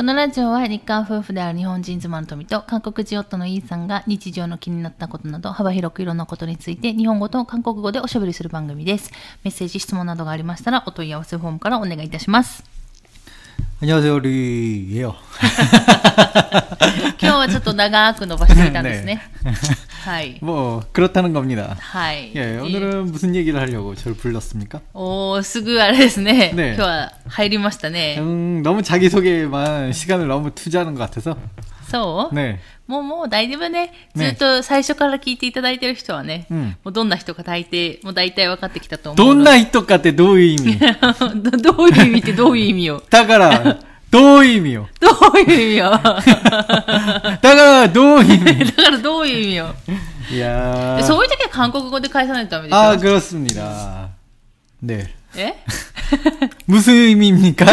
このラジオは日韓夫婦である日本人妻の富と韓国人夫のイーさんが日常の気になったことなど幅広くいろんなことについて日本語と韓国語でおしゃべりする番組です。メッセージ、質問などがありましたらお問い合わせフォームからお願いいたします。 안녕하세요, 리예요. 今日はちょっと長く伸ばしていたんですね。はい。 뭐 그렇다는 겁니다. はい。 예, 오늘은 무슨 얘기를 하려고 저를 불렀습니까? おー、すぐあれですね。ね今日は入りましたね。 음, 너무 자기 소개에만 시간을 너무 투자하는 것 같아서. そう、 네. もうもう大丈夫ね。ずねっと最初から聞いていただいてる人はね、うんもうどんな人か大抵、もう大体分かってきたと思うので。 돈나 히토카테 도의미. どどういう意味ってどういう意味よ 다가라 도의미요. どういう意味よだ 다가라 도의미. からどういう意味よ 이야. でそういう時は韓国語で返さないとダメでしょ 아 그렇습니다. 네. え 무슨 의미입니까?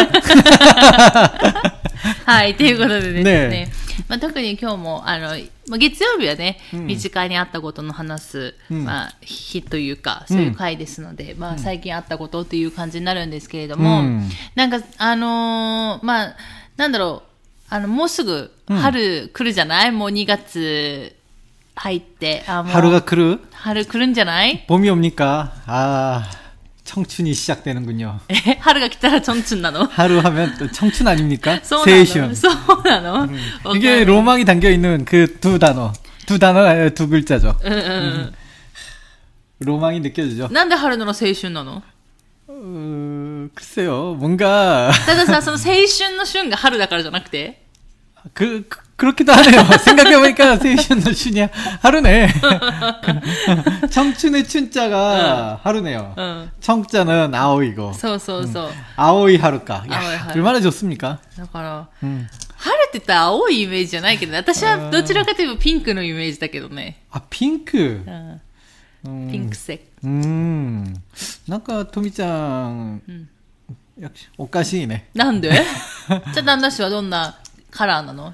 はい、ということでですね。ね まあ、特に今日も、あの、まあ、月曜日はね、うん身近にあったことの話す、うんまあ、日というか、そういう回ですので、まあ、最近あったことっていう感じになるんですけれども、うんなんか、あのーまあ、なんだろう、あの、もうすぐ春来るじゃない、もう2月入って、あもう 하루가 크루? 春来るんじゃない 봄이 옵니까? 아 청춘이 시작되는군요. え、春が来たらチョンチュンなの 하루 하면 또 청춘 아닙니까? そうなの 세이슌. そうなの、わかんない 이게 로망이 담겨 있는 그 두 단어. 두 단어 아니라 두 글자죠. うんうんうん。 로망이 느껴지죠. なんで春なの青春なの 어, 글쎄요. 뭔가 たださ、その青春の旬が春だからじゃなくて 그, 그 그렇기도 하네요. 생각해보니까 세이슌 춘이야 하루네. 청춘의 춘자가 하루네요. うん。 청자는 아오이고 そうそうそう。 아오이 하루까. 야, 아오이 하루. 얼마나 좋습니까? だから、 음. 春って言ったら青いイメージじゃないけど、私はどちらかというとピンクのイメージだけどね。 아 핑크. うん。 음. ピンク色。 음. 뭔가 토미짱 음. 역시 오까시네. なんでじゃあ、旦那氏はどんなカラーなの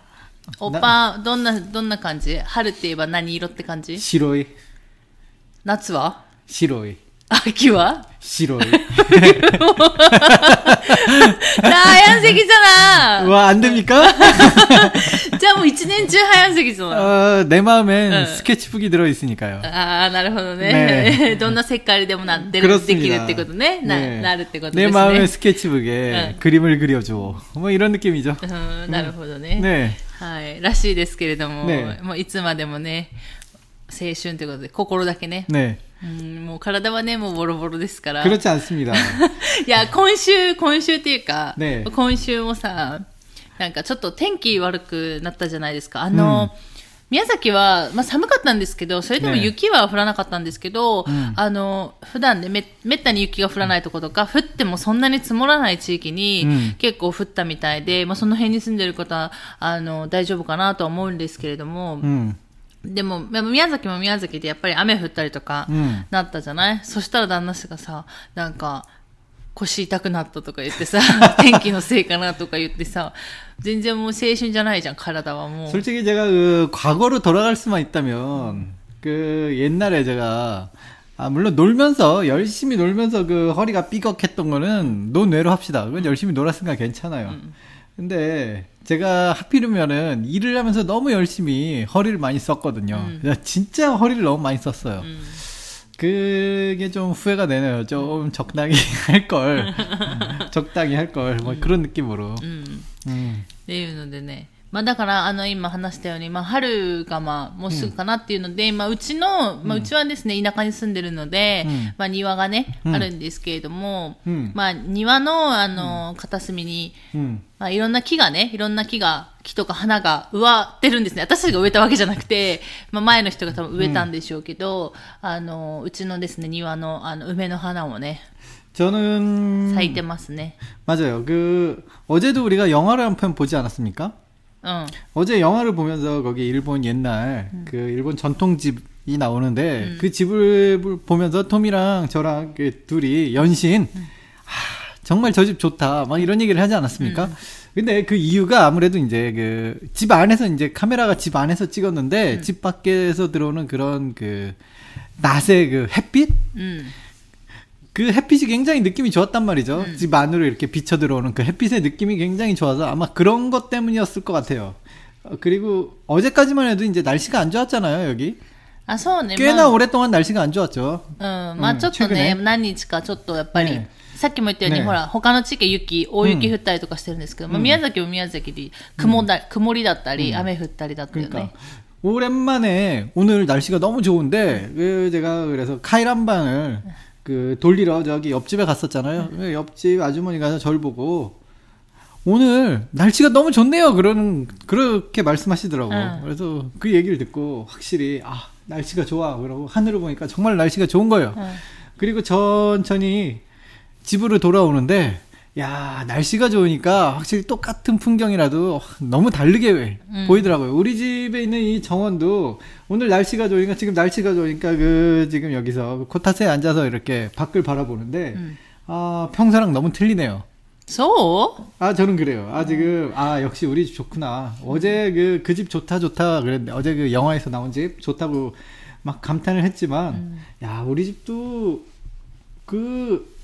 おっぱ、どんな、どんな感じ春って言えば何色って感じ 시로이. 夏は 시로이. 秋は 시로이. ハヤン席じゃな 와, 안 됩니까? じゃあもう一年中ハヤン席じゃな 어, 내 마음엔 응. 스케치북이 들어있으니까요. ああ、なるほどね。ねどんな世界でもなってる、 그렇습니다. できるってことね。な、 네. なるってこと 내 です 마음의 ね。 스케치북에 응. 그림을 그려줘. 뭐 이런 느낌이죠. うん、なるほどね。 네. はい。らしいですけれども、ねもういつまでもね、青春ということで、心だけね。 네. うん、もう体はね、もうボロボロですから。 그렇지 않습니다. いや、今週、今週っていうか、ね今週もさ、なんかちょっと天気悪くなったじゃないですか。あの、 宮崎は、まあ、寒かったんですけど、それでもね雪は降らなかったんですけど、ん。あの、普段ねめ、めったに雪が降らないところとか、降ってもそんなに積もらない地域にうん。結構降ったみたいで、まあ、その辺に住んでる方は、あの、大丈夫かなとは思うんですけれども、 음. でも、まあ宮崎も宮崎でやっぱり雨降ったりとかうん。なったじゃない、そしたら旦那氏がさ、なんか、腰痛くなったとか言ってさ、天気のせいかなとか言ってさ、 全然もう青春じゃないじゃん、体はもう。 솔직히 제가 그 과거로 돌아갈 수만 있다면 그 옛날에 제가 아 물론 놀면서 열심히 놀면서 그 허리가 삐걱했던 거는 논외로 합시다. 그건 열심히 놀았으니까 괜찮아요. 근데 제가 하필이면은 일을 하면서 너무 열심히 허리를 많이 썼거든요. 그래서 진짜 허리를 너무 많이 썼어요. 음. 그게 좀 후회가 되네요. 좀 음. 적당히 할 걸. 적당히 할 걸. 뭐 그런 느낌으로. 음. 음. 네, 근데 네. 네. まあだから、あの、今話したように、まあ春がまあもうすぐかなっていうので、まあうちの、まあうちはですね、田舎に住んでるので、うんまあ庭がね、うんあるんですけれども、うんまあ庭の、あの、片隅に、 음. まあ、いろんな木がね、いろんな木が、木とか花が植わってるんですね。私たちが植えたわけじゃなくて、まあ、前の人が多分植えたんでしょうけど、あの、うちのですね、庭の、あの、梅の花もね、 저는 咲いてますね。 맞아요. 그 어제도 우리가 영화를 한 편 보지 않았습니까? 어. 어제 영화를 보면서 거기 일본 옛날 음. 그 일본 전통집 이 나오는데 음. 그 집을 보면서 톰이랑 저랑 그 둘이 연신 음. 아, 정말 저 집 좋다 막 이런 얘기를 하지 않았습니까? 음. 근데 그 이유가 아무래도 이제 그 집 안에서 이제 카메라가 집 안에서 찍었는데 음. 집 밖에서 들어오는 그런 그 낮의 그 햇빛 음. 그 햇빛이 굉장히 느낌이 좋았단 말이죠. 집 안으로 이렇게 비쳐 들어오는 그 햇빛의 느낌이 굉장히 좋아서 아마 그런 것 때문이었을 것 같아요. 어, 그리고 어제까지만 해도 이제 날씨가 안 좋았잖아요, 여기. あ、そうね。 꽤나 まあ 오랫동안 날씨가 안 좋았죠. うん、まあうんちょっとね、中何日かちょっとやっぱり、ねさっきも言ったように、ねほら、他の地域雪、大雪降ったりとかしてるんですけど、まあ宮崎も宮崎で曇だ、曇りだったり、雨降ったりだったよ 그러니까 ね。 오랜만에 오늘 날씨가 너무 좋은데 그 제가 그래서 카이란방을 그 돌리러 저기 옆집에 갔었잖아요. 그 옆집 아주머니가 저를 보고 오늘 날씨가 너무 좋네요. 그러는 그렇게 말씀하시더라고. 응. 그래서 그 얘기를 듣고 확실히 아 날씨가 좋아. 그러고 하늘을 보니까 정말 날씨가 좋은 거예요. 응. 그리고 천천히 집으로 돌아오는데 야 날씨가 좋으니까 확실히 똑같은 풍경이라도 너무 다르게 음. 보이더라고요. 우리 집에 있는 이 정원도 오늘 날씨가 좋으니까 지금 날씨가 좋으니까 그 지금 여기서 코타스에 앉아서 이렇게 밖을 바라보는데 음. 아 평소랑 너무 틀리네요. そう아 저는 그래요. 아 지금 아 역시 우리 집 좋구나. 어제 그 그 집 좋다 좋다 그랬는데 어제 그 영화에서 나온 집 좋다고 막 감탄을 했지만 야 우리 집도 그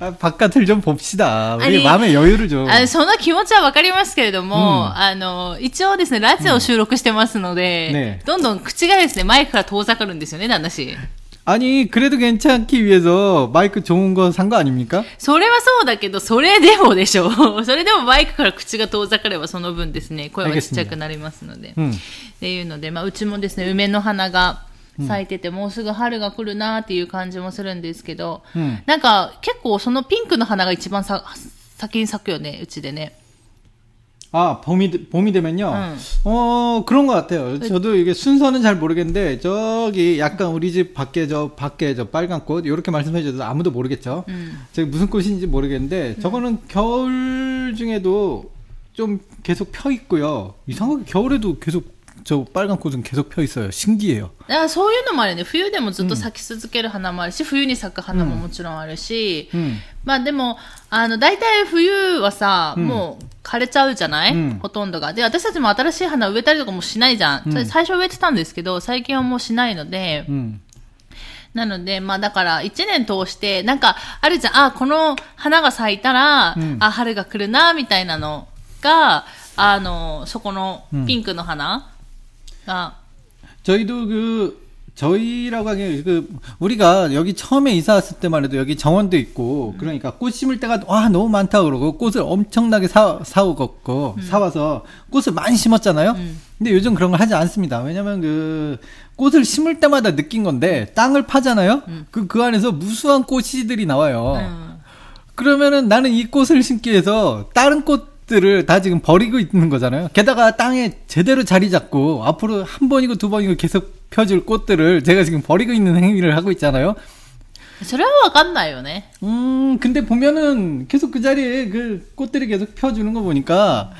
아, 바깥을 좀 봅시다. 우리 아니, 마음의 여유를 좀. あのその気持ちはわかりますけれども、うんあの、一応ですね、ラジオを収録してますので、ねどんどん口がですね、マイクから遠ざかるんですよね、旦那氏。 아니 그래도 괜찮기 위해서 마이크 좋은 거 산 거 아닙니까? それはそうだけど、それでもでしょう。それでもマイクから口が遠ざかればその分ですね、声はちっちゃくなりますので。 음. っていうので、まあ、うちもですね、梅の花が 咲いてて、もうすぐ春が来るなっていう感じもするんですけど、うんなんか結構そのピンクの花が一番さ先に咲くよね、うちでね。 아 봄이 되- 봄이 되면요. 응. 어 그런 것 같아요. 저도 이게 순서는 잘 모르겠는데 저기 약간 우리 집 밖에 저 밖에 저 빨간 꽃 이렇게 말씀해 주셔도 아무도 모르겠죠. 음. 저기 무슨 꽃인지 모르겠는데 저거는 겨울 중에도 좀 계속 펴 있고요. 이상하게 겨울에도 계속 저 빨간 꽃은 계속 펴 있어요. 신기해요. だからそういうのもあるよね。冬でもずっと咲き続ける花もあるし、冬に咲く花ももちろんあるし、 음. まあでも、あの、大体冬はさ、うんもう枯れちゃうじゃない、うんほとんどが。で、私たちも新しい花植えたりとかもしないじゃん。うん最初植えてたんですけど、最近はもうしないので、 음. なので、まあだから、一年通して、なんか、あるじゃん、あ、この花が咲いたら、うんあ、春が来るな、みたいなのが、あの、そこのうんピンクの花 아. 저희도 그 저희라고 하기엔 그 우리가 여기 처음에 이사 왔을 때만 해도 여기 정원도 있고 음. 그러니까 꽃 심을 때가 와 너무 많다 그러고 꽃을 엄청나게 사 사오고 음. 사와서 꽃을 많이 심었잖아요. 음. 근데 요즘 그런 걸 하지 않습니다. 왜냐면 그 꽃을 심을 때마다 느낀 건데 땅을 파잖아요. 그그 음. 그, 그 안에서 무수한 꽃이들이 나와요. 음. 그러면은 나는 이 꽃을 심기 위해서 다른 꽃 들을 다 지금 버리고 있는 거잖아요. 게다가 땅에 제대로 자리 잡고 앞으로 한 번이고 두 번이고 계속 펴줄 꽃들을 제가 지금 버리고 있는 행위를 하고 있잖아요. それはわかんないよね。 음, 근데 보면은 계속 그 자리에 그 꽃들이 계속 펴주는 거 보니까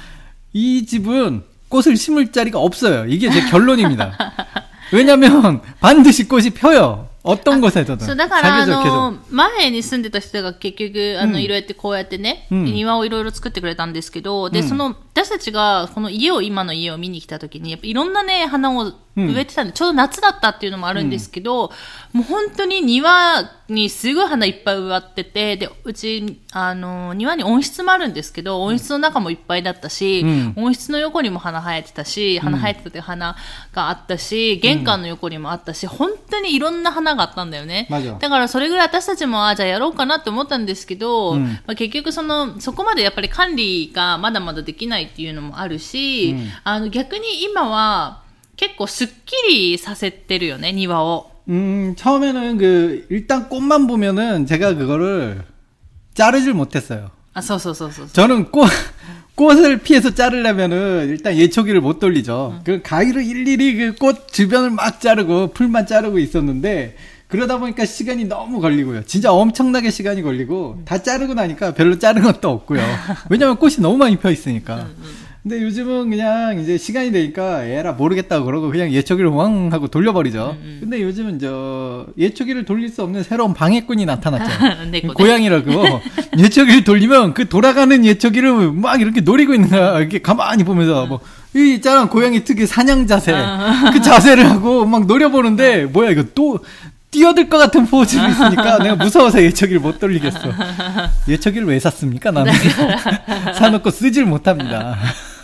이 집은 꽃을 심을 자리가 없어요. 이게 제 결론입니다. 왜냐면 반드시 꽃이 펴요. 어떤 곳에서든. そう、だから、あ 사계절 계속. の、前に住んでた人が結局、あの、うんいろいろやってこうやってね、うん庭をいろいろ作ってくれたんですけど、で、うんその、 私たちが、この家を、今の家を見に来た時に、やっぱいろんなね、花を植えてたんで、ちょうど夏だったっていうのもあるんですけど、もう本当に庭にすごい花いっぱい植わってて、で、うち、あの、庭に温室もあるんですけど、温室の中もいっぱいだったし、うん。温室の横にも花生えてたし、花生えてたっていう花があったし、玄関の横にもあったし、本当にいろんな花があったんだよね。だからそれぐらい私たちも、あじゃあやろうかなって思ったんですけど、うん。まあ、結局その、そこまでやっぱり管理がまだまだできないっていうのもあるし、うんあの逆に今は結構すっきりさせてるよね、庭を。 음, 처음에는 그, 일단 꽃만 보면은 제가 그거를 자르질 못했어요. あ、そうそうそうそう。 저는 꽃, 꽃을 피해서 자르려면은 일단 예초기를 못 돌리죠. 그 가위로 일일이 그 꽃 주변을 막 자르고 풀만 자르고 있었는데 그러다 보니까 시간이 너무 걸리고요. 진짜 엄청나게 시간이 걸리고 다 자르고 나니까 별로 자른 것도 없고요. 왜냐면 꽃이 너무 많이 펴 있으니까. 근데 요즘은 그냥 이제 시간이 되니까 에라 모르겠다고 그러고 그냥 예초기를 왕 하고 돌려버리죠. 음, 음. 근데 요즘은 저 예초기를 돌릴 수 없는 새로운 방해꾼이 나타났죠.猫ね。 고양이라고 예초기를 돌리면 그 돌아가는 예초기를 막 이렇게 노리고 있는 거야. 이렇게 가만히 보면서 뭐. 이 있잖아 고양이 특유의 사냥 자세 그 자세를 하고 막 노려보는데 뭐야 이거 또 뛰어들 것 같은 포즈가 있으니까 내가 무서워서 예초기를 못 돌리겠어. 예초기를 왜 샀습니까? 나는 네. 사놓고 쓰질 못합니다.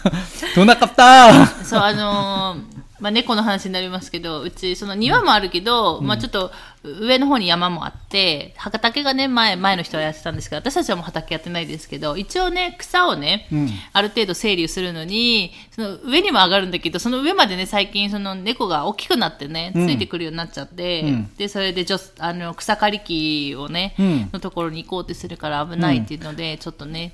돈 아깝다. 그래서 아주 まあ、猫の話になりますけど、うち、その庭もあるけど、まあ、ちょっと上の方に山もあって、畑がね、前、前の人はやってたんですけど、私たちはもう畑やってないですけど、一応ね、草をね、うん。ある程度整理するのに、その上にも上がるんだけど、その上までね、最近その猫が大きくなってね、つうん。いてくるようになっちゃって、うん。で、それであの草刈り機をね、うん。のところに行こうってするから危ないっていうので、ちょっとね、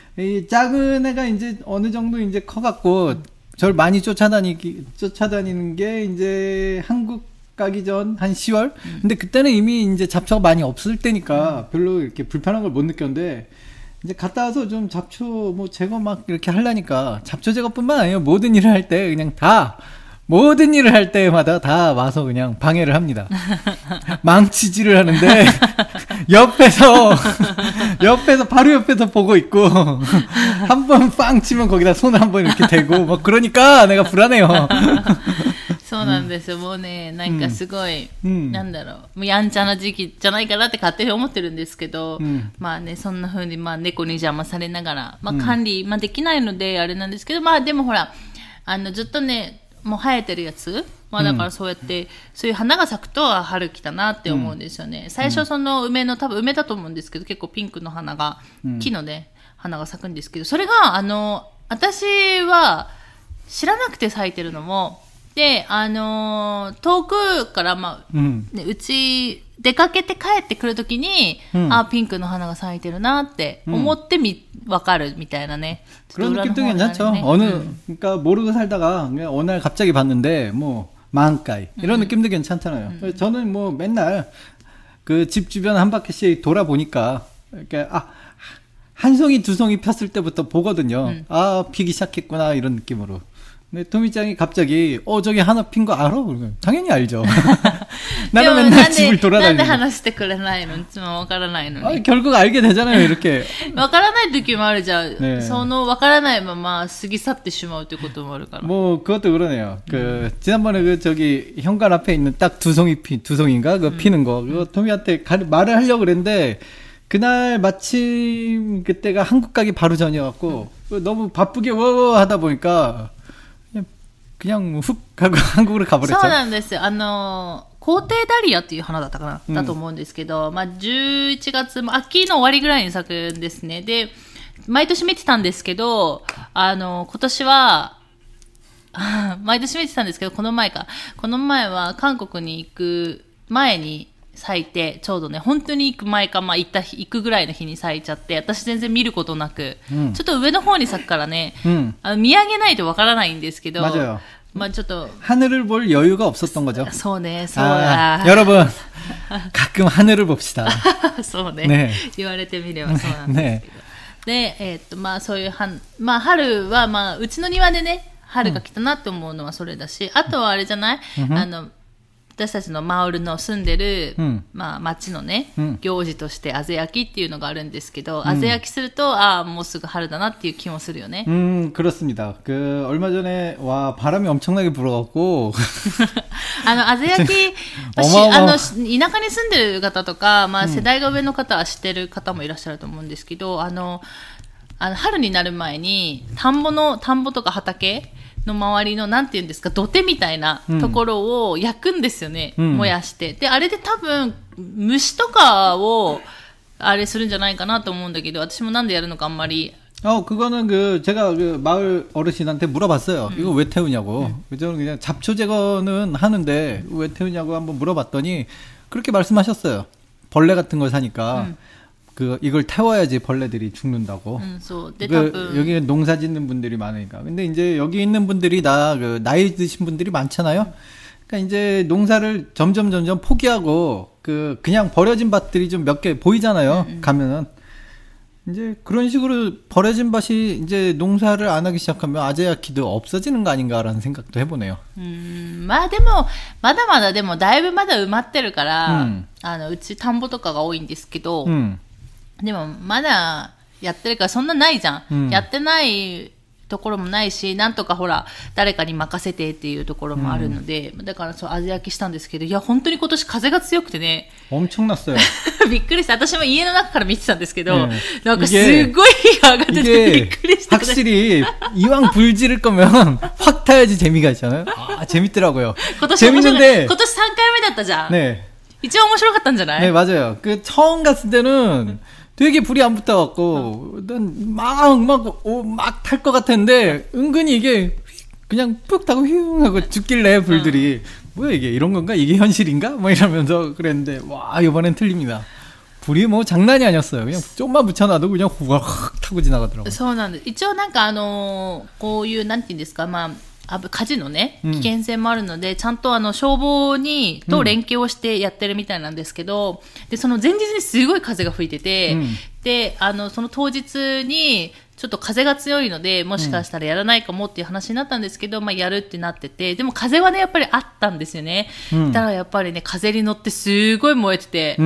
이 작은 애가 이제 어느 정도 이제 커갖고 저를 많이 쫓아다니기 쫓아다니는 게 이제 한국 가기 전 한 10월. 근데 그때는 이미 이제 잡초가 많이 없을 때니까 별로 이렇게 불편한 걸 못 느꼈는데 이제 갔다 와서 좀 잡초 뭐 제거 막 이렇게 하려니까 잡초 제거뿐만 아니에요. 모든 일을 할 때 그냥 다 모든 일을 할 때마다 다 와서 그냥 방해를 합니다. 망치질을 하는데 옆에서 옆에서 바로 옆에서 보고 있고 한 번 빵 치면 거기다 손을 한 번 이렇게 대고 막 그러니까 내가 불안해요. そうなんですよ。もうね、なんかすごい、うんなんだろう、もうやんちゃな時期じゃないかなって勝手に思ってるんですけど、うんまあね、そんな風に、まあ猫に邪魔されながら、まあ管理、まあできないのであれなんですけど、まあでもほら、あの、ずっとね、もう生えてるやつ まあだからそうやって、そういう花が咲くと、あ春来たなって思うんですよね。最初その梅の、多分梅だと思うんですけど、結構ピンクの花が、木のね、花が咲くんですけど、それが、あの、私は知らなくて咲いてるのも、で、あのー遠くから、まあ、 음. ね、うち出かけて帰ってくるときに、うんあ、ピンクの花が咲いてるなって思ってみ、わかるみたいなね。 그런 ちょっ 느낌도 と裏の方にある 괜찮죠. ね 어느 うん 그러니까 모르고 살다가 그냥 어느 날 갑자기 봤는데 뭐 망가이 이런 느낌도 괜찮잖아요. 저는 뭐 맨날 그 집 주변 한 바퀴씩 돌아보니까 이렇게 아 한 송이 두 송이 폈을 때부터 보거든요. 아 피기 시작했구나 이런 느낌으로. 근데 토미짱이 갑자기 어 저기 하나 핀 거 알아? 그러면 당연히 알죠. で 나는 も 맨날 なん 집을 で、なんで 돌아다니는. 話してくれないのいつもわからないの 아, に。 결국 알게 되잖아요 이렇게. わからない時もあるじゃん。ねそのわからないまま過ぎ去ってしまうということもあるから。 뭐 그것도 그러네요. 그 지난번에 그 저기 현관 앞에 있는 딱 두 송이 피, 두 송인가 그 피는 거 그거 토미한테 가, 말을 하려고 그랬는데 그날 마침 그때가 한국 가기 바로 전이어갖고 그 너무 바쁘게 워워 하다 보니까 그냥, 그냥 훅 하고 한국으로 そう 가버렸죠. なんですよ。あの、皇帝ダリアっていう花だったかな、うんだと思うんですけど、まあ、11月、まあ秋の終わりぐらいに咲くんですね。で、毎年見てたんですけど、あの、今年は、あ毎年見てたんですけど、この前か。この前は韓国に行く前に 咲いて、ちょうどね、本当に行く前か、まあ行った日、行くぐらいの日に咲いちゃって、私全然見ることなく、うんちょっと上の方に咲くからね、 음 あの見上げないとわからないんですけど、 맞아요. まあちょっと、 하늘을 볼 여유가 없었던 거죠. そうね、そう 아, だ。 여러분 가끔 하늘을 봅시다. そうねね言われてみればそうなんですけど。で、えーっと、まあそういうはん、まあ春は、まあうちの庭でね、春が来たなって思うのはそれだし、あとはあれじゃない、あの、 私たちのマウルの住んでる、うんまあ町のね、うん行事としてあぜ焼きっていうのがあるんですけど、あぜ焼きすると、ああ、もうすぐ春だなっていう気もするよね。 음 그렇습니다. 그 얼마 전에 와 바람이 엄청나게 불어갖고 あの、あぜ焼き、おしまおまあの、し田舎に住んでる方とか、まあ、世代が上の方は知ってる方もいらっしゃると思うんですけど、あの、あの春になる前に、田んぼの、田んぼとか畑 の周りの、なんていうんですか、土手みたいなところを焼くんですよね。うん燃やして。で、あれで多分、虫とかを、あれするんじゃないかなと思うんだけど、私もなんでやるのかあんまり 어, 그거는 그, 제가 그 마을 어르신한테 물어봤어요. 음. 이거 왜 태우냐고. 저는 그냥 잡초 제거는 하는데 왜 태우냐고 한번 물어봤더니 그렇게 말씀하셨어요. 벌레 같은 걸 사니까 음. 그, 이걸 태워야지 벌레들이 죽는다고. うん、そう。で、多 그, 分、 여기 농사 짓는 분들이 많으니까. 근데 이제 여기 있는 분들이 다 그 나이 드신 분들이 많잖아요. 그러니까 이제 농사를 점점 점점 포기하고 그 그냥 버려진 밭들이 좀 몇 개 보이잖아요. 가면은 이제 그런 식으로 버려진 밭이 이제 농사를 안 하기 시작하면 아제야키도 없어지는 거 아닌가라는 생각도 해보네요. うん、まあでも、まだまだでも、だいぶまだ埋まってるから、うんあの、うち田んぼとかが多いんですけど、 음, でも、まだやってるからそんなないじゃん。うんやってないところもないし、なんとかほら、誰かに任せてっていうところもあるので、だからそう、味焼きしたんですけど、いや、本当に今年風が強くてね、 엄청났어요. びっくりした。私も家の中から見てたんですけど、うんなんかすっごい火が上がっててび 이게 っくりした。 확실히 이왕 불 지를 거면 확 타야지 재미가 있잖아요. 아 재밌더라고요. 今年面白かった 재밌는데 今年3回目だったじゃん。 네. 一番面白かったんじゃない 네, 맞아요. 그 처음 갔을 때는 되게 불이 안 붙어갖고, 난 막, 막, 막 탈 것 같았는데, 은근히 이게 휙, 그냥 푹 타고 휘웅 하고 죽길래 불들이. 뭐야 이게 이런 건가? 이게 현실인가? 뭐 이러면서 그랬는데, 와, 이번엔 틀립니다. 불이 뭐 장난이 아니었어요. 그냥 조금만 붙여놔도 그냥 후각 타고 지나가더라고요. そうなんです。一応なんかあのーこういう、なんていうんですか、まあ、あぶ 火事のね、うん。危険性もあるので、ちゃんとあの消防に、と連携をしてやってるみたいなんですけど、で、その前日にすごい風が吹いてて、うん。で、あの、その当日に、ちょっと風が強いので、もしかしたらやらないかもっていう話になったんですけど、まあやるってなってて、でも風はね、やっぱりあったんですよね。うん。だからやっぱりね、風に乗ってすごい燃えてて、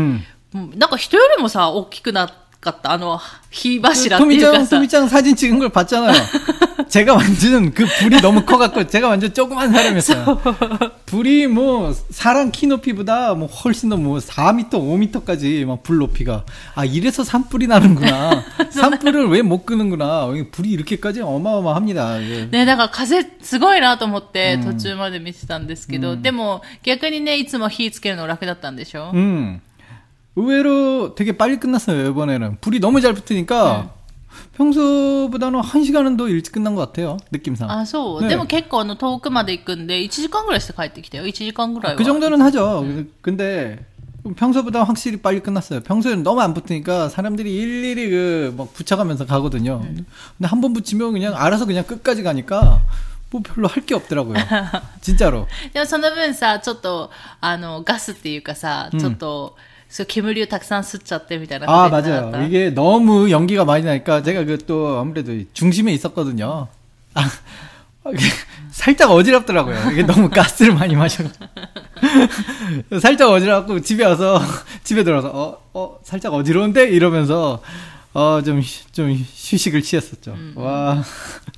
なんか人よりもさ、大きくなか った、あの、火柱っていうか 토미짱, さ。 토미짱 사진 찍은 걸 봤잖아요. 제가 완전 그 불이 너무 커갖고 제가 완전 조그만 사람이었어요. 불이 뭐 사람 키 높이보다 뭐 훨씬 더 뭐 4m, 5m까지 막 불 높이가 아 이래서 산불이 나는구나. 산불을 왜 못 끄는구나. 이게 불이 이렇게까지 어마어마합니다. 이게. ね、だから風すごいなと思って途中まで見てたんですけど、でも逆にね、いつも火つけるの楽だったんでしょ、 음. 의외로 되게 빨리 끝났어요, 이번에는. 불이 너무 잘 붙으니까 평소보다는 한 시간은 더 일찍 끝난 것 같아요, 느낌상. あ、そう、ねでも結構あの遠くまで行くんで、1時間ぐらいして帰ってきたよ。1時間ぐらいは。 그 정도는 하죠. 근데 평소보다 확실히 빨리 끝났어요. 평소에는 너무 안 붙으니까 사람들이 일일이 그 막 붙여가면서 가거든요. 근데 한 번 붙이면 그냥 알아서 그냥 끝까지 가니까 뭐 별로 할 게 없더라고요. 진짜로. でもその分さ、ちょっと、あの、ガスっていうかさ、ちょっと、 そう煙をたくさん吸っちゃってみたいな 아 感じになっ 맞아요. た 이게 너무 연기가 많이 나니까 제가 그 또 아무래도 중심에 있었거든요. 아, 이게 살짝 어지럽더라고요. 이게 너무 가스를 많이 마셔. 살짝 어지럽고 집에 와서 집에 들어와서 어, 어 살짝 어지러운데 이러면서 어좀좀 좀 휴식을 취했었죠. 와.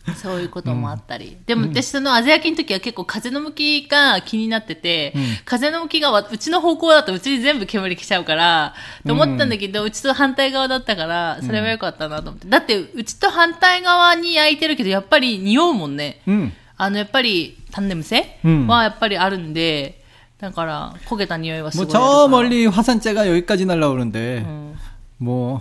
そういうこともあったり。でも私そのアジアキの時は結構風の向きが気になってて、うん風の向きがわうちの方向だとうちに全部煙来ちゃうから、と思ったんだけど、うちと反対側だったから、それは良かったなと思って。だって、うちと反対側に焼いてるけど、やっぱり匂うもんね。 음. あの、やっぱり、タンデムセうんはやっぱりあるんで、だから、焦げた匂いはすご 뭐 いあるから。 저 멀리 화산재가 여기까지 날라오는데 うん。 뭐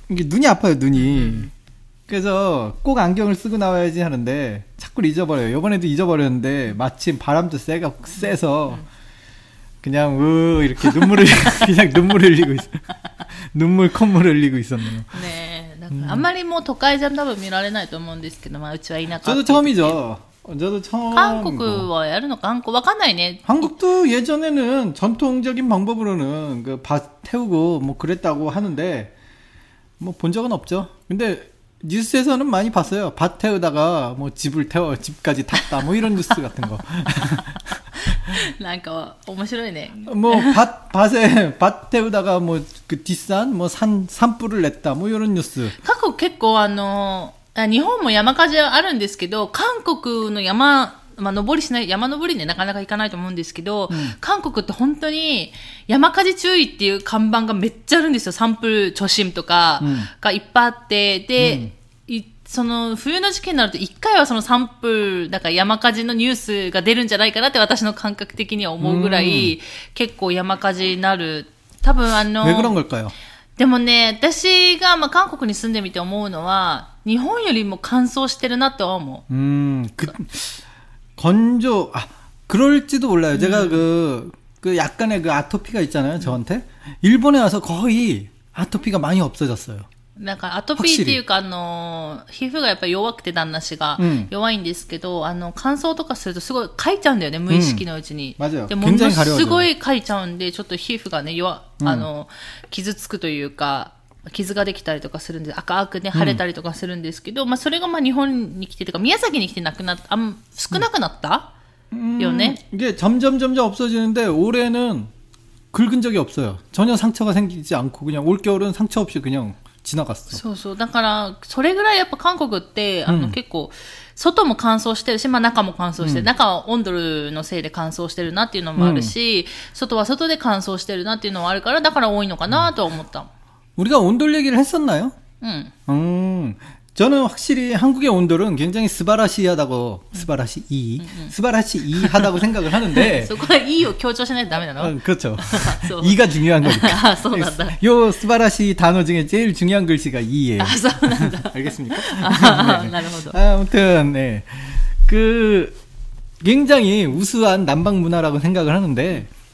이게 눈이 아파요 눈이. 그래서 꼭 안경을 쓰고 나와야지 하는데 자꾸 잊어버려요. 이번에도 잊어버렸는데 마침 바람도 세가 세서 그냥 으 이렇게 눈물을 그냥 눈물 흘리고 있어. 눈물 콧물 흘리고 있었네요. ねえ、だからあんまりもう都会じゃ多分見られないと思うんですけど、まあ、うちは田舎っていう 저도 처음이죠. 저도 처음 韓国はやるのか韓国わかんないね。 한국도 예전에는 전통적인 방법으로는 그 밭 태우고 뭐 그랬다고 하는데 뭐 본 적은 없죠. 근데 뉴스에서는 많이 봤어요. 밭 태우다가 뭐 집을 태워 집까지 탔다 뭐 이런 뉴스 같은 거. なんか面白いね。 뭐 밭 밭에 밭 태우다가 뭐 그 뒷산 뭐 산 산불을 냈다 뭐 이런 뉴스. 韓国結構あの、あ日本も山火事あるんですけど、韓国の山、 まあ、登りしない、山登りね、なかなか行かないと思うんですけど、うん、韓国って本当に山火事注意っていう看板がめっちゃあるんですよ。サンプル、貯心とかがいっぱいあって、で、その冬の時期になると一回はそのサンプル、だから山火事のニュースが出るんじゃないかなって私の感覚的には思うぐらい、結構山火事になる。多分あの、でもね、私がまあ韓国に住んでみて思うのは、日本よりも乾燥してるなとは思う。うん。 건조, 아, 그럴지도 몰라요. 제가 그, 그 약간의 그 아토피가 있잖아요, 저한테. 일본에 와서 거의 아토피가 많이 없어졌어요. う。なんかアトピーっていうか、あの、皮膚がやっぱり弱くて旦那氏がうん弱いんですけど、あの、乾燥とかするとすごいかいちゃうんだよね、無意識のうちに。うん맞아요 でも、も 굉장히 の 가려워져요 すごいかいちゃうんで、ちょっと皮膚がね、弱、うんあの、傷つくというか、 傷ができたりとかするんで、赤くね、腫れたりとかするんですけど、まあ、それがまあ日本に来てとか、宮崎に来てなくなっあん、少なくなった、 음, 요ね 이게 점점 점점 없어지는데 올해는 긁은 적이 없어요. 전혀 상처가 생기지 않고 그냥 올 겨울은 상처 없이 그냥 지나갔어. そうそう。だから、それぐらいやっぱ韓国って、あの、うん結構、外も乾燥してるし、まあ中も乾燥してる。うん中は温度のせいで乾燥してるなっていうのもあるし、外は外で乾燥してるなっていうのはあるから、だから多いのかなとは思った。 우리가 온돌 얘기를 했었나요? 응. 음, 저는 확실히 한국의 온돌은 굉장히 스바라시하다고 스바라시 이 응, 스바라시 이하다고 생각을 하는데. 그거 이요 교조시는 다음에나. 그렇죠. 이가 중요한 거니까. 아, 소난다. 요 스바라시 단어 중에 제일 중요한 글씨가 이예요. 아, 소난다. 알겠습니까? 아, 네. 아무튼 네. 그 굉장히 우수한 남방 문화라고 생각을 하는데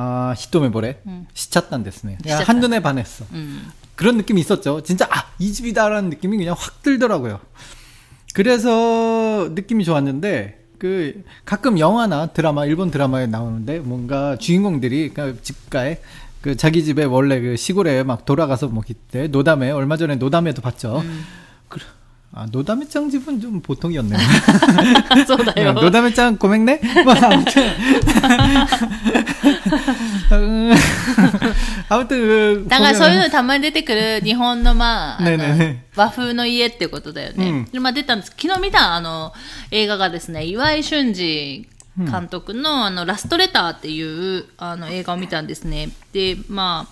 아 히토메보레 시찼단 됐네. 시찼다. 한 눈에 반했 어. うん。 그런 느낌이 있었죠. 진짜 아이 집이다라는 느낌이 그냥 확 들더라고요. 그래서 느낌이 좋았는데 그 가끔 영화나 드라마 일본 드라마에 나오는데 뭔가 주인공들이 그 집가에 그 자기 집에 원래 그 시골에 막 돌아가서 뭐 그때 노담에 얼마 전에 노담에도 봤죠. 그, 아 노담의 짱 집은 좀 보통이었네요. そうだよ。 노담의 짱 고맹네? 뭐 아무튼 음, 아무튼 그 だから 보면은- そういうのたまに出てくる日本のまあ、あのねえねえね和風の家ってことだよね。でまあ出たんです。昨日見たあの映画がですね、岩井俊二監督の、あのラストレターっていうあの映画を見たんですね。で、ま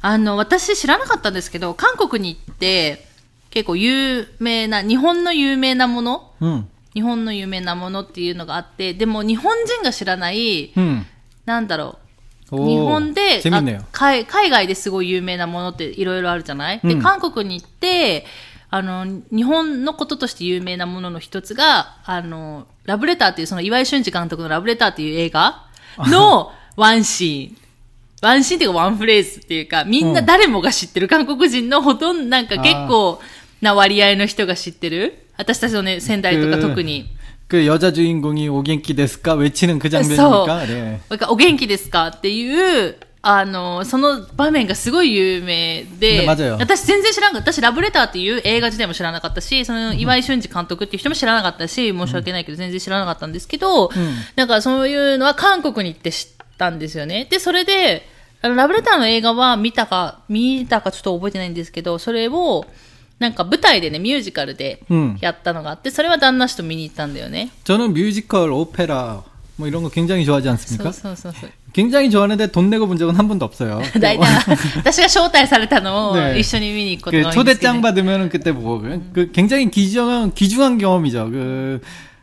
あ、あの、私知らなかったんですけど、韓国に行って 結構有名な、日本の有名なもの、うん、日本の有名なものっていうのがあって、でも日本人が知らない、うん、なんだろう、日本で海外ですごい有名なものっていろいろあるじゃない、うん、で韓国に行ってあの日本のこととして有名なものの一つがあのラブレターっていうその岩井俊二監督の「ラブレター」っていう映画のワンシーン。ワンシーンっていうかワンフレーズっていうかみんな誰もが知ってる韓国人のほとんどなんか結構、うんな割合の人が知ってる私たちのね仙台とか特に。 그 여자 주인공이 오겐키 데스까 외치는 그 장면이니까. 네. なんかお元気ですかっていう、あの、その場面がすごい有名で、ね맞아요 私全然知らんかった。私、ラブレターっていう映画自体も知らなかったし、その岩井俊二監督っていう人も知らなかったし、申し訳ないけど全然知らなかったんですけど、なんかそういうのは韓国に行って知ったんですよね。で、それで、あのラブレターの映画は見たか、見たかちょっと覚えてないんですけど、それを、 なんか舞台でね、ミュージカルでうんやったのがあって、それは旦那氏と見に行ったんだよね。 저는 뮤지컬, 오페라 뭐 이런 거 굉장히 좋아하지 そう 않습니까? そうそうそう。 굉장히 좋아하는데 돈 내고 본 적은 한 번도 없어요. 大体、私が招待されたのをね一緒に見に行くことが 그 多いんですけど、 초대장 ね。 받으면은 그때 보고 그 굉장히 귀중한 귀중한 경험이죠. 그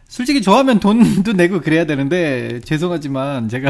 솔직히 좋아하면 돈도 내고 그래야 되는데 죄송하지만 제가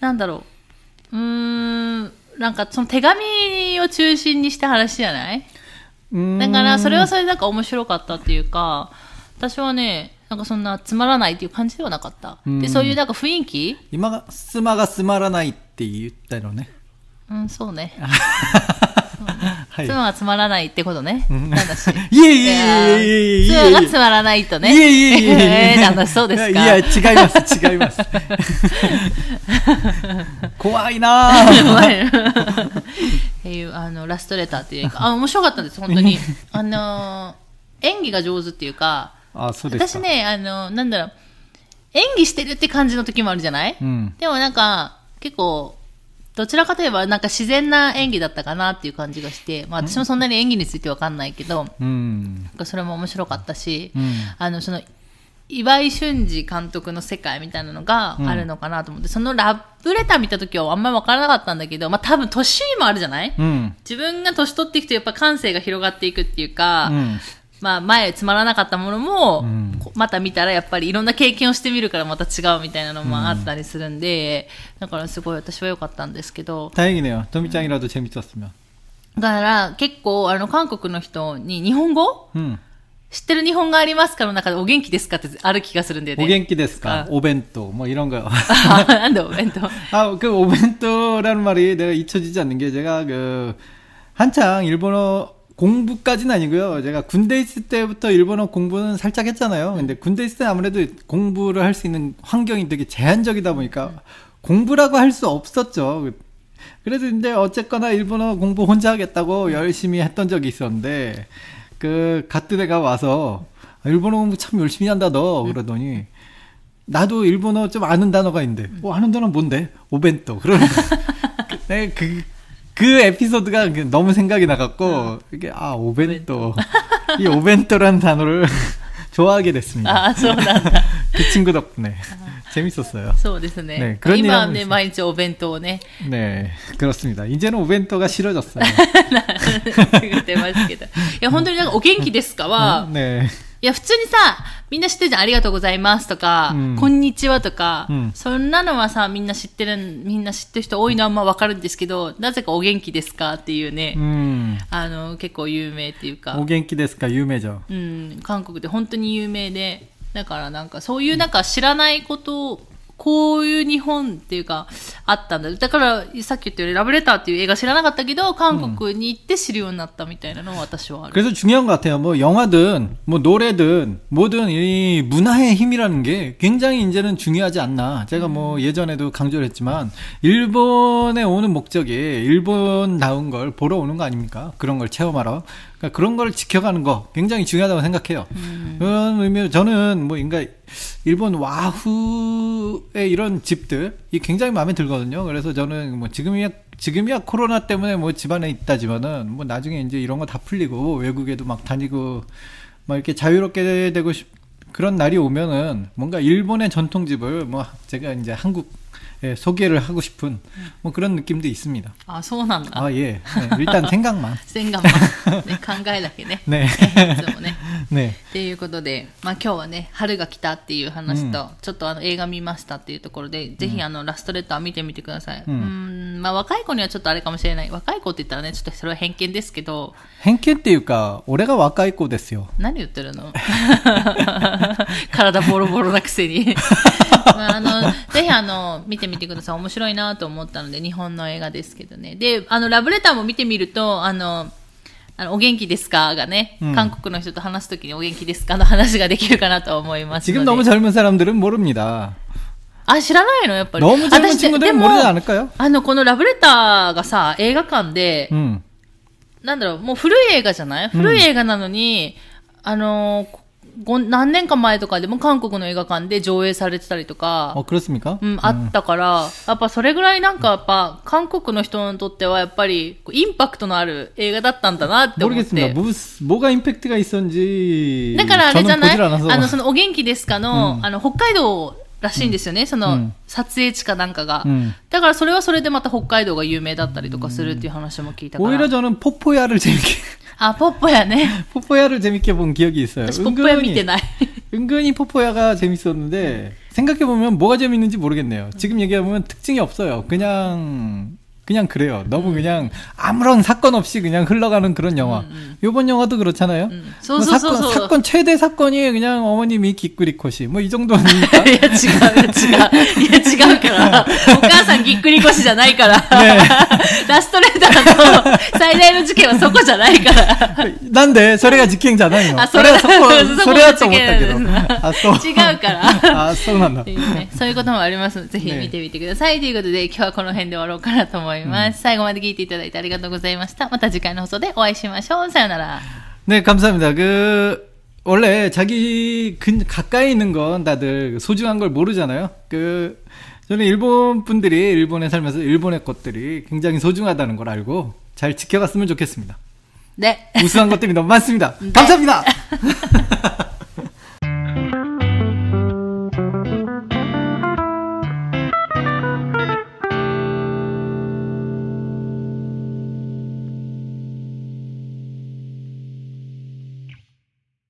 なんだろう。うーん、なんかその手紙を中心にした話じゃない？だからそれはそれでなんか面白かったっていうか、私はね、なんかそんなつまらないっていう感じではなかった。で、そういうなんか雰囲気？今が、妻がつまらないって言ったのね。うん、そうね。はい。妻がつまらないってことね。んなんだし。いえいえいえいえいえ妻がつまらないとね。いえいえいえいええー なんだ、そうですか。いや、違います、違います。怖いなぁ。怖いっていう、あの、ラストレターっていう映画。あ、面白かったです、本当に。あのー、演技が上手っていうか、あ、そうですか。私ね、あの、なんだろう、演技してるって感じの時もあるじゃない、うん。でもなんか、結構、どちらかといえば、なんか自然な演技だったかなっていう感じがして、まあ私もそんなに演技についてわかんないけど、うん。なんかそれも面白かったし、うんあの、その、岩井俊二監督の世界みたいなのがあるのかなと思って、そのラブレター見た時はあんまりわからなかったんだけど、まあ多分年もあるじゃない、うん。自分が年取っていくとやっぱ感性が広がっていくっていうか、うん。まあ前つまらなかったものも、うんこまた見たらやっぱりいろんな経験をしてみるからまた違うみたいなのもあったりするんで、だからすごい私は良かったんですけど、 다행이네요. 도미짱이라도 재밌었으면. だから結構あの韓国の人に日本語 음. 知ってる日本語ありますかの中でお元気ですかってある気がするんだよね。 오겐키 데스까? 아. 오벤토 뭐 이런 거요. あなんでお弁当 아, 그 오벤토라는 말이 내가 잊혀지지 않는 게 제가 그 한창 일본어 공부까지는 아니고요. 제가 군대 있을 때부터 일본어 공부는 살짝 했잖아요. 근데 군대 있을 때 아무래도 공부를 할 수 있는 환경이 되게 제한적이다 보니까 공부라고 할 수 없었죠. 그래도 근데 어쨌거나 일본어 공부 혼자 하겠다고 열심히 했던 적이 있었는데 그 애가 와서 일본어 공부 참 열심히 한다 너 그러더니 나도 일본어 좀 아는 단어가 있는데 어 아는 단어 뭔데 오벤토 그러는 네, 그, 그 에피소드가 그 너무 생각이 나갖고 이게 아 오벤토 이 오벤토라는 단어를 좋아하게 됐습니다 ああ、そうなんだ。 그 친구 덕분에 재밌었어요 そうですね。ね그런 今は 일하고 ね、 있어요. 毎日お弁当をね、 네 그렇습니다 이제는 오벤토가 싫어졌어요 作ってますけど。いや、本当になんかお元気ですかは、 네 いや、普通にさ、みんな知ってるじゃん、ありがとうございますとか、うん、こんにちはとか、うん、そんなのはさ、みんな知ってる、みんな知ってる人多いのはあんまわかるんですけど、なぜかお元気ですかっていうね、うん、あの、結構有名っていうか。お元気ですか？有名じゃん。うん、韓国で本当に有名で、だからなんかそういうなんか知らないことを、 こういう日本っていうか、あったんだ。だから、さっき言ったように、ラブレターっていう映画知らなかったけど、韓国に行って知るようになったみたいなのは私はある。 그래서 중요한 것 같아요. 뭐 영화든 뭐 노래든 뭐든 이 문화의 힘이라는 게 굉장히 이제는 중요하지 않나. 제가 뭐 예전에도 강조를 했지만 일본에 오는 목적이 일본 나온 걸 보러 오는 거 아닙니까? 그런 걸 체험하러. 그러니까 그런 걸 지켜가는 거 굉장히 중요하다고 생각해요. 그런 의미로 저는 뭐 인가 일본 와후의 이런 집들 이 굉장히 마음에 들거든요. 그래서 저는 뭐 지금이야 지금이야 코로나 때문에 뭐 집안에 있다지만은 뭐 나중에 이제 이런 거 다 풀리고 외국에도 막 다니고 막 이렇게 자유롭게 되고 싶 그런 날이 오면은 뭔가 일본의 전통집을 뭐 제가 이제 한국 예, 소개를 하고 싶은 음. 뭐 그런 느낌도 있습니다. 아, 소원한가? 아, 예. 네, 일단 생각만. 생각만. 네, 강가에 네. 네. 네 ね。 네. っていうことで、まあ今日はね、春が来たっていう話と、ちょっとあの映画見ましたっていうところで、ぜひあのラストレター見てみてください。ううんん、まあ若い子にはちょっとあれかもしれない。若い子って言ったらね、ちょっとそれは偏見ですけど、偏見っていうか俺が若い子ですよ。何言ってるの？体ボロボロなくせに。まあ、あの、ぜひあの、見てみてください。面白いなと思ったので、日本の映画ですけどね。で、あの、ラブレターも見てみると、あの、あの、お元気ですかがね、うん韓国の人と話すときにお元気ですかの話ができるかなと思いますの 지금 で。 너무 젊은 사람들은 모릅니다. あ、知らないのやっぱり。 너무 젊은 私で 친구들은 でも 모르지 않을까요? あの、このラブレターがさ、映画館で、 음. なんだろう、もう古い映画じゃない古い映画なのに、あのー、 ご 何年か前とかでも韓国の映画館で上映されてたりとか、 어, 그렇습니까? うん、あったから、やっぱそれぐらいなんかやっぱ韓国の人にとってはやっぱりこうインパクトのある映画だったんだなって思っ 모르겠습니다. て。 뭐, 뭐가 임팩트가 있었는지 だからあれじゃ 저는 ない 보질 않아서 あの、そのお元気ですかの、あの、北海道 らしいんですよね、その、うん撮影地かなんかが、うんだからそれはそれでまた北海道が有名だったりとかするっていう話も聞いたから。 오히려 저는 포포야를 재밌게 あ、ポッポやね。 포포야를 재밌게 본 기억이 있어요. 私ポッポや見てない。 은근히 포포야가 재밌었는데 생각해보면 뭐가 재밌는지 모르겠네요. 지금 얘기해보면 특징이 없어요. 그냥 그냥 그래요. 너무 그냥 아무런 사건 없이 그냥 흘러가는 그런 영화. 요번 영화도 그렇잖아요. うん、 뭐 そうそうそう 사건, そう。 사건 최대 사건이 그냥 어머님이 기꾸리코시 뭐 이 정도니까 いや、違う、違う。いや、違うから。お母さんぎっくり腰じゃないから。ラストレーダーの最大の事件はそこじゃないから。 난데 소리가 직행잖아요. あ、それ、 소리가 そこ 섞어 それだと思っ違たけどうんですあそう違うから。あそうなんだっていうねそういうこともありますので、ぜひね見てみてください。ということで、今日はこの辺で終わろうかなと思います。 最後まで聞いていただいてありがとうございました。また次回の放送でお会いしましょう。さよなら。 네, 감사합니다. 그, 원래 자기 근, 가까이 있는 건 다들 소중한 걸 모르잖아요. 그, 저는 일본 분들이 일본에 살면서 일본의 것들이 굉장히 소중하다는 걸 알고 잘 지켜갔으면 좋겠습니다. で、 우수한 것들이 너무 많습니다. 감사합니다!